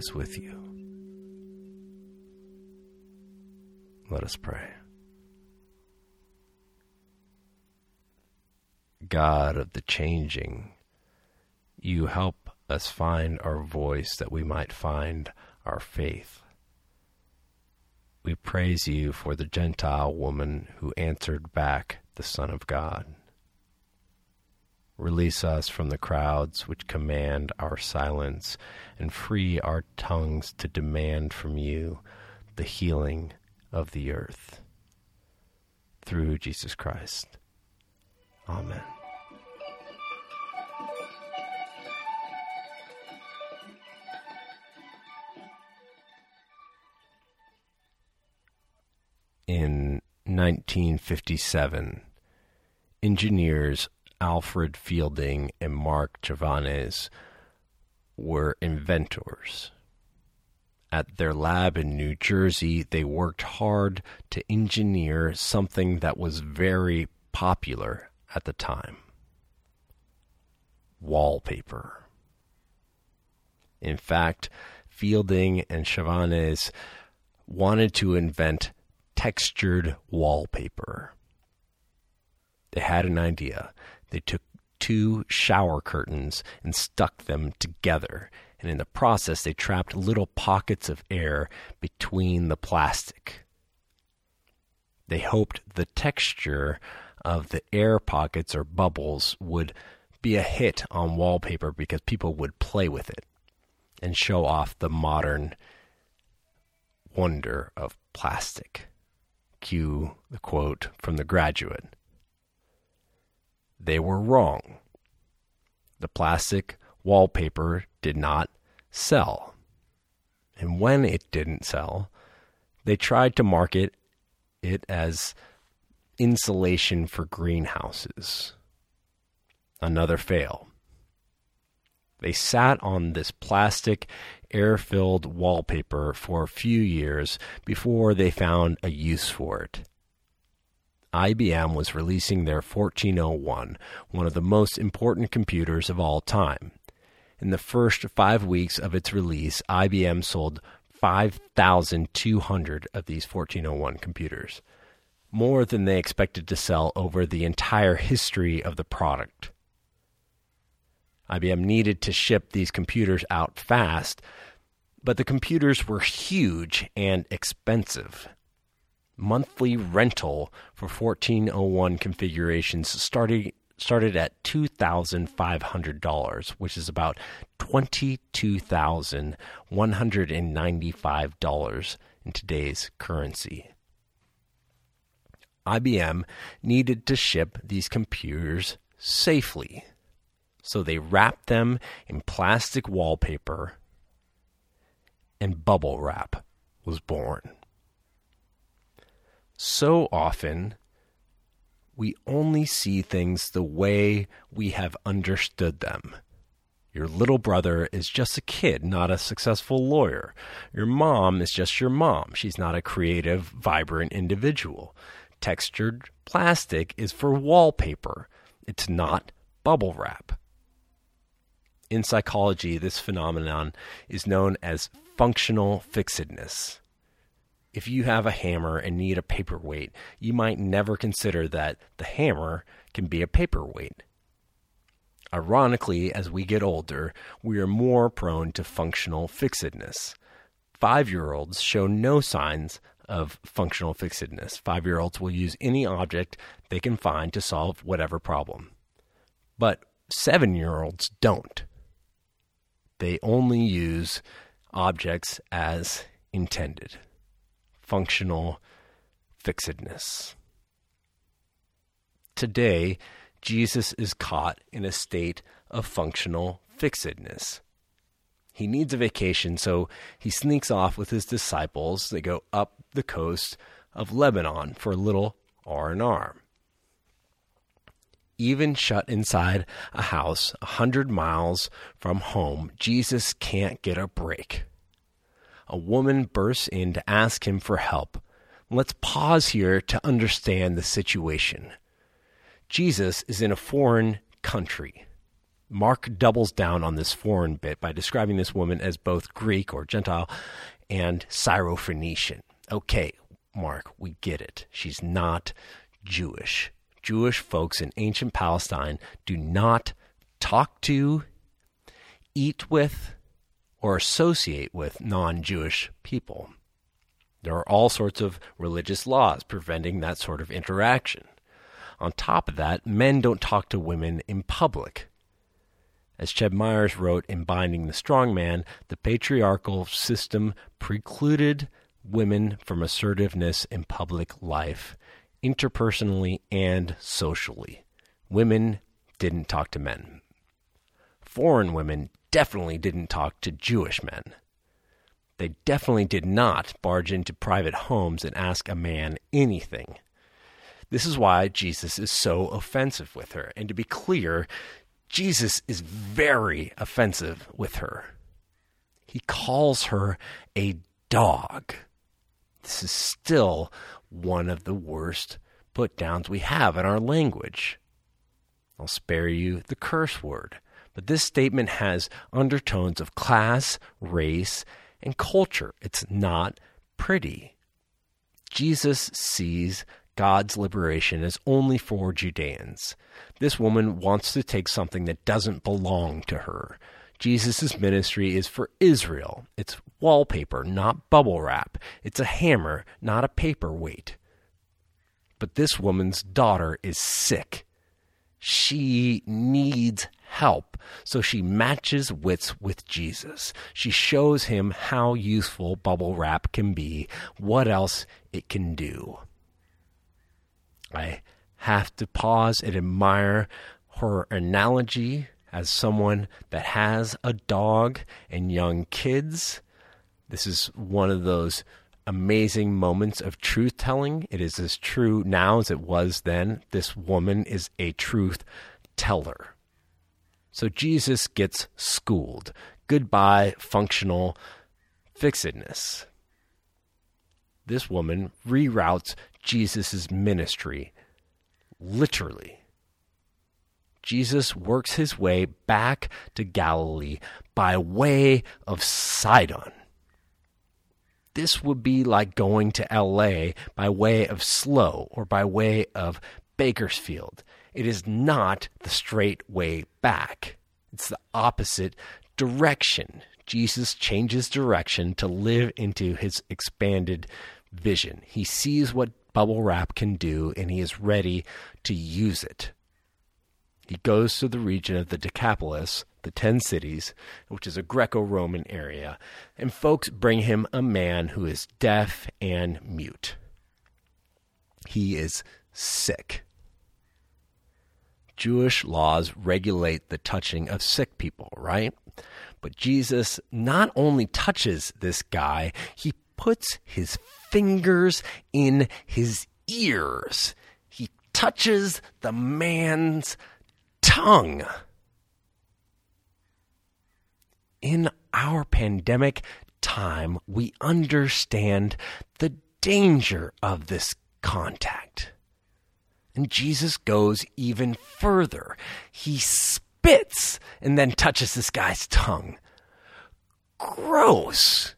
Is with you. Let us pray. God of the changing, you help us find our voice that we might find our faith. We praise you for the Gentile woman who answered back the Son of God. Release us from the crowds which command our silence, and free our tongues to demand from you the healing of the earth. Through Jesus Christ. Amen. In 1957, engineers Alfred Fielding and Marc Chavannes were inventors. At their lab in New Jersey, they worked hard to engineer something that was very popular at the time wallpaper. In fact, Fielding and Chavannes wanted to invent textured wallpaper. They had an idea. They took two shower curtains and stuck them together, and in the process, they trapped little pockets of air between the plastic. They hoped the texture of the air pockets or bubbles would be a hit on wallpaper because people would play with it and show off the modern wonder of plastic. Cue the quote from The Graduate they were wrong. The plastic wallpaper did not sell. And when it didn't sell, they tried to market it as insulation for greenhouses. Another fail. They sat on this plastic, air filled wallpaper for a few years before they found a use for it. IBM was releasing their 1401, one of the most important computers of all time. In the first five weeks of its release, IBM sold 5,200 of these 1401 computers, more than they expected to sell over the entire history of the product. IBM needed to ship these computers out fast, but the computers were huge and expensive monthly rental for 1401 configurations started started at $2,500, which is about $22,195 in today's currency. IBM needed to ship these computers safely, so they wrapped them in plastic wallpaper and bubble wrap was born so often we only see things the way we have understood them. Your little brother is just a kid, not a successful lawyer. Your mom is just your mom. She's not a creative, vibrant individual. Textured plastic is for wallpaper, it's not bubble wrap. In psychology, this phenomenon is known as functional fixedness if you have a hammer and need a paperweight, you might never consider that the hammer can be a paperweight. Ironically, as we get older, we are more prone to functional fixedness. Five year olds show no signs of functional fixedness. Five year olds will use any object they can find to solve whatever problem. But seven year olds don't. They only use objects as intended functional fixedness. Today, Jesus is caught in a state of functional fixedness. He needs a vacation, so he sneaks off with his disciples. They go up the coast of Lebanon for a little R&R. Even shut inside a house a hundred miles from home, Jesus can't get a break a woman bursts in to ask him for help. Let's pause here to understand the situation. Jesus is in a foreign country. Mark doubles down on this foreign bit by describing this woman as both Greek or Gentile and Syrophoenician. Okay, Mark, we get it. She's not Jewish. Jewish folks in ancient Palestine do not talk to, eat with, or associate with non Jewish people. There are all sorts of religious laws preventing that sort of interaction. On top of that, men don't talk to women in public. As Ched Myers wrote in Binding the Strong Man, the patriarchal system precluded women from assertiveness in public life, interpersonally and socially. Women didn't talk to men. Foreign women definitely didn't talk to Jewish men. They definitely did not barge into private homes and ask a man anything. This is why Jesus is so offensive with her. And to be clear, Jesus is very offensive with her. He calls her a dog. This is still one of the worst put downs we have in our language. I'll spare you the curse word, but this statement has undertones of class, race, and culture. It's not pretty. Jesus sees God's liberation as only for Judeans. This woman wants to take something that doesn't belong to her. Jesus' ministry is for Israel. It's wallpaper, not bubble wrap. It's a hammer, not a paperweight. But this woman's daughter is sick. She needs help. So she matches wits with Jesus. She shows him how useful bubble wrap can be, what else it can do. I have to pause and admire her analogy as someone that has a dog and young kids. This is one of those amazing moments of truth telling. It is as true now as it was then. This woman is a truth teller. So Jesus gets schooled. Goodbye, functional fixedness. This woman reroutes Jesus' ministry, literally. Jesus works his way back to Galilee by way of Sidon. This would be like going to LA by way of SLO or by way of Bakersfield. It is not the straight way back, it's the opposite direction. Jesus changes direction to live into his expanded vision. He sees what bubble wrap can do and he is ready to use it. He goes to the region of the Decapolis, the ten cities, which is a Greco Roman area, and folks bring him a man who is deaf and mute. He is sick. Jewish laws regulate the touching of sick people, right? But Jesus not only touches this guy, he puts his fingers in his ears. He touches the man's tongue. In our pandemic time, we understand the danger of this contact. And Jesus goes even further. He spits and then touches this guy's tongue. Gross.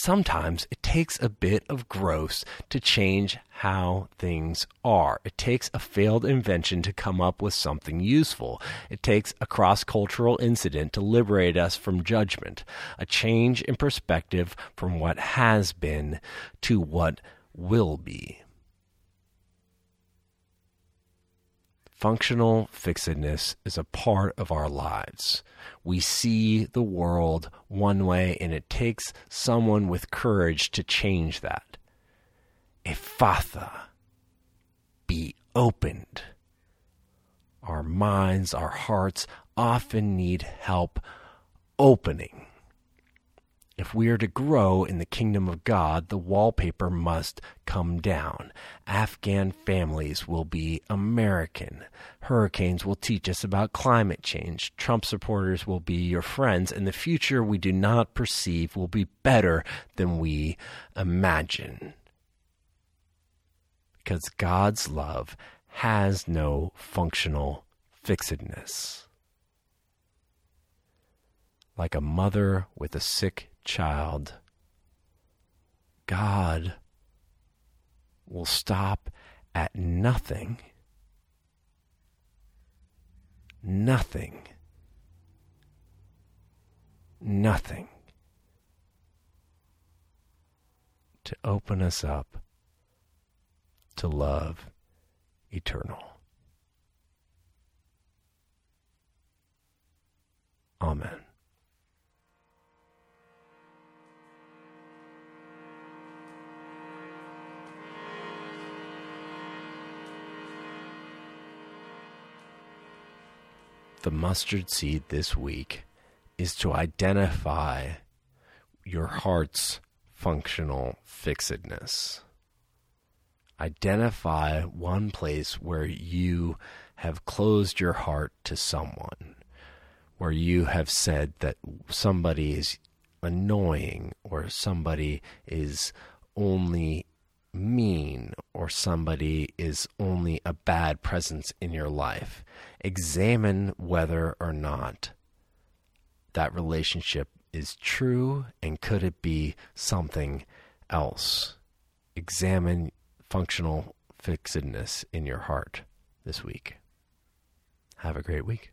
Sometimes it takes a bit of gross to change how things are. It takes a failed invention to come up with something useful. It takes a cross cultural incident to liberate us from judgment, a change in perspective from what has been to what will be. Functional fixedness is a part of our lives. We see the world one way, and it takes someone with courage to change that. Ephphatha, be opened. Our minds, our hearts often need help opening. If we are to grow in the kingdom of God, the wallpaper must come down. Afghan families will be American. Hurricanes will teach us about climate change. Trump supporters will be your friends, and the future we do not perceive will be better than we imagine. Because God's love has no functional fixedness. Like a mother with a sick child, God will stop at nothing. Nothing. Nothing to open us up to love eternal. Amen. The mustard seed this week is to identify your heart's functional fixedness. Identify one place where you have closed your heart to someone, where you have said that somebody is annoying or somebody is only mean or somebody is only a bad presence in your life. Examine whether or not that relationship is true and could it be something else? Examine functional fixedness in your heart this week. Have a great week.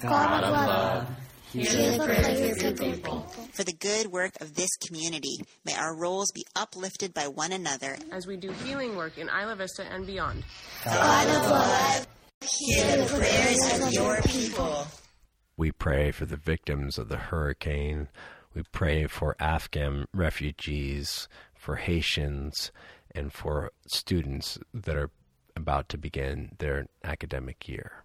God of love, hear the prayers of your people. For the good work of this community, may our roles be uplifted by one another as we do healing work in Isla Vista and beyond. God of love, hear the prayers of your people. We pray for the victims of the hurricane. We pray for Afghan refugees, for Haitians, and for students that are about to begin their academic year.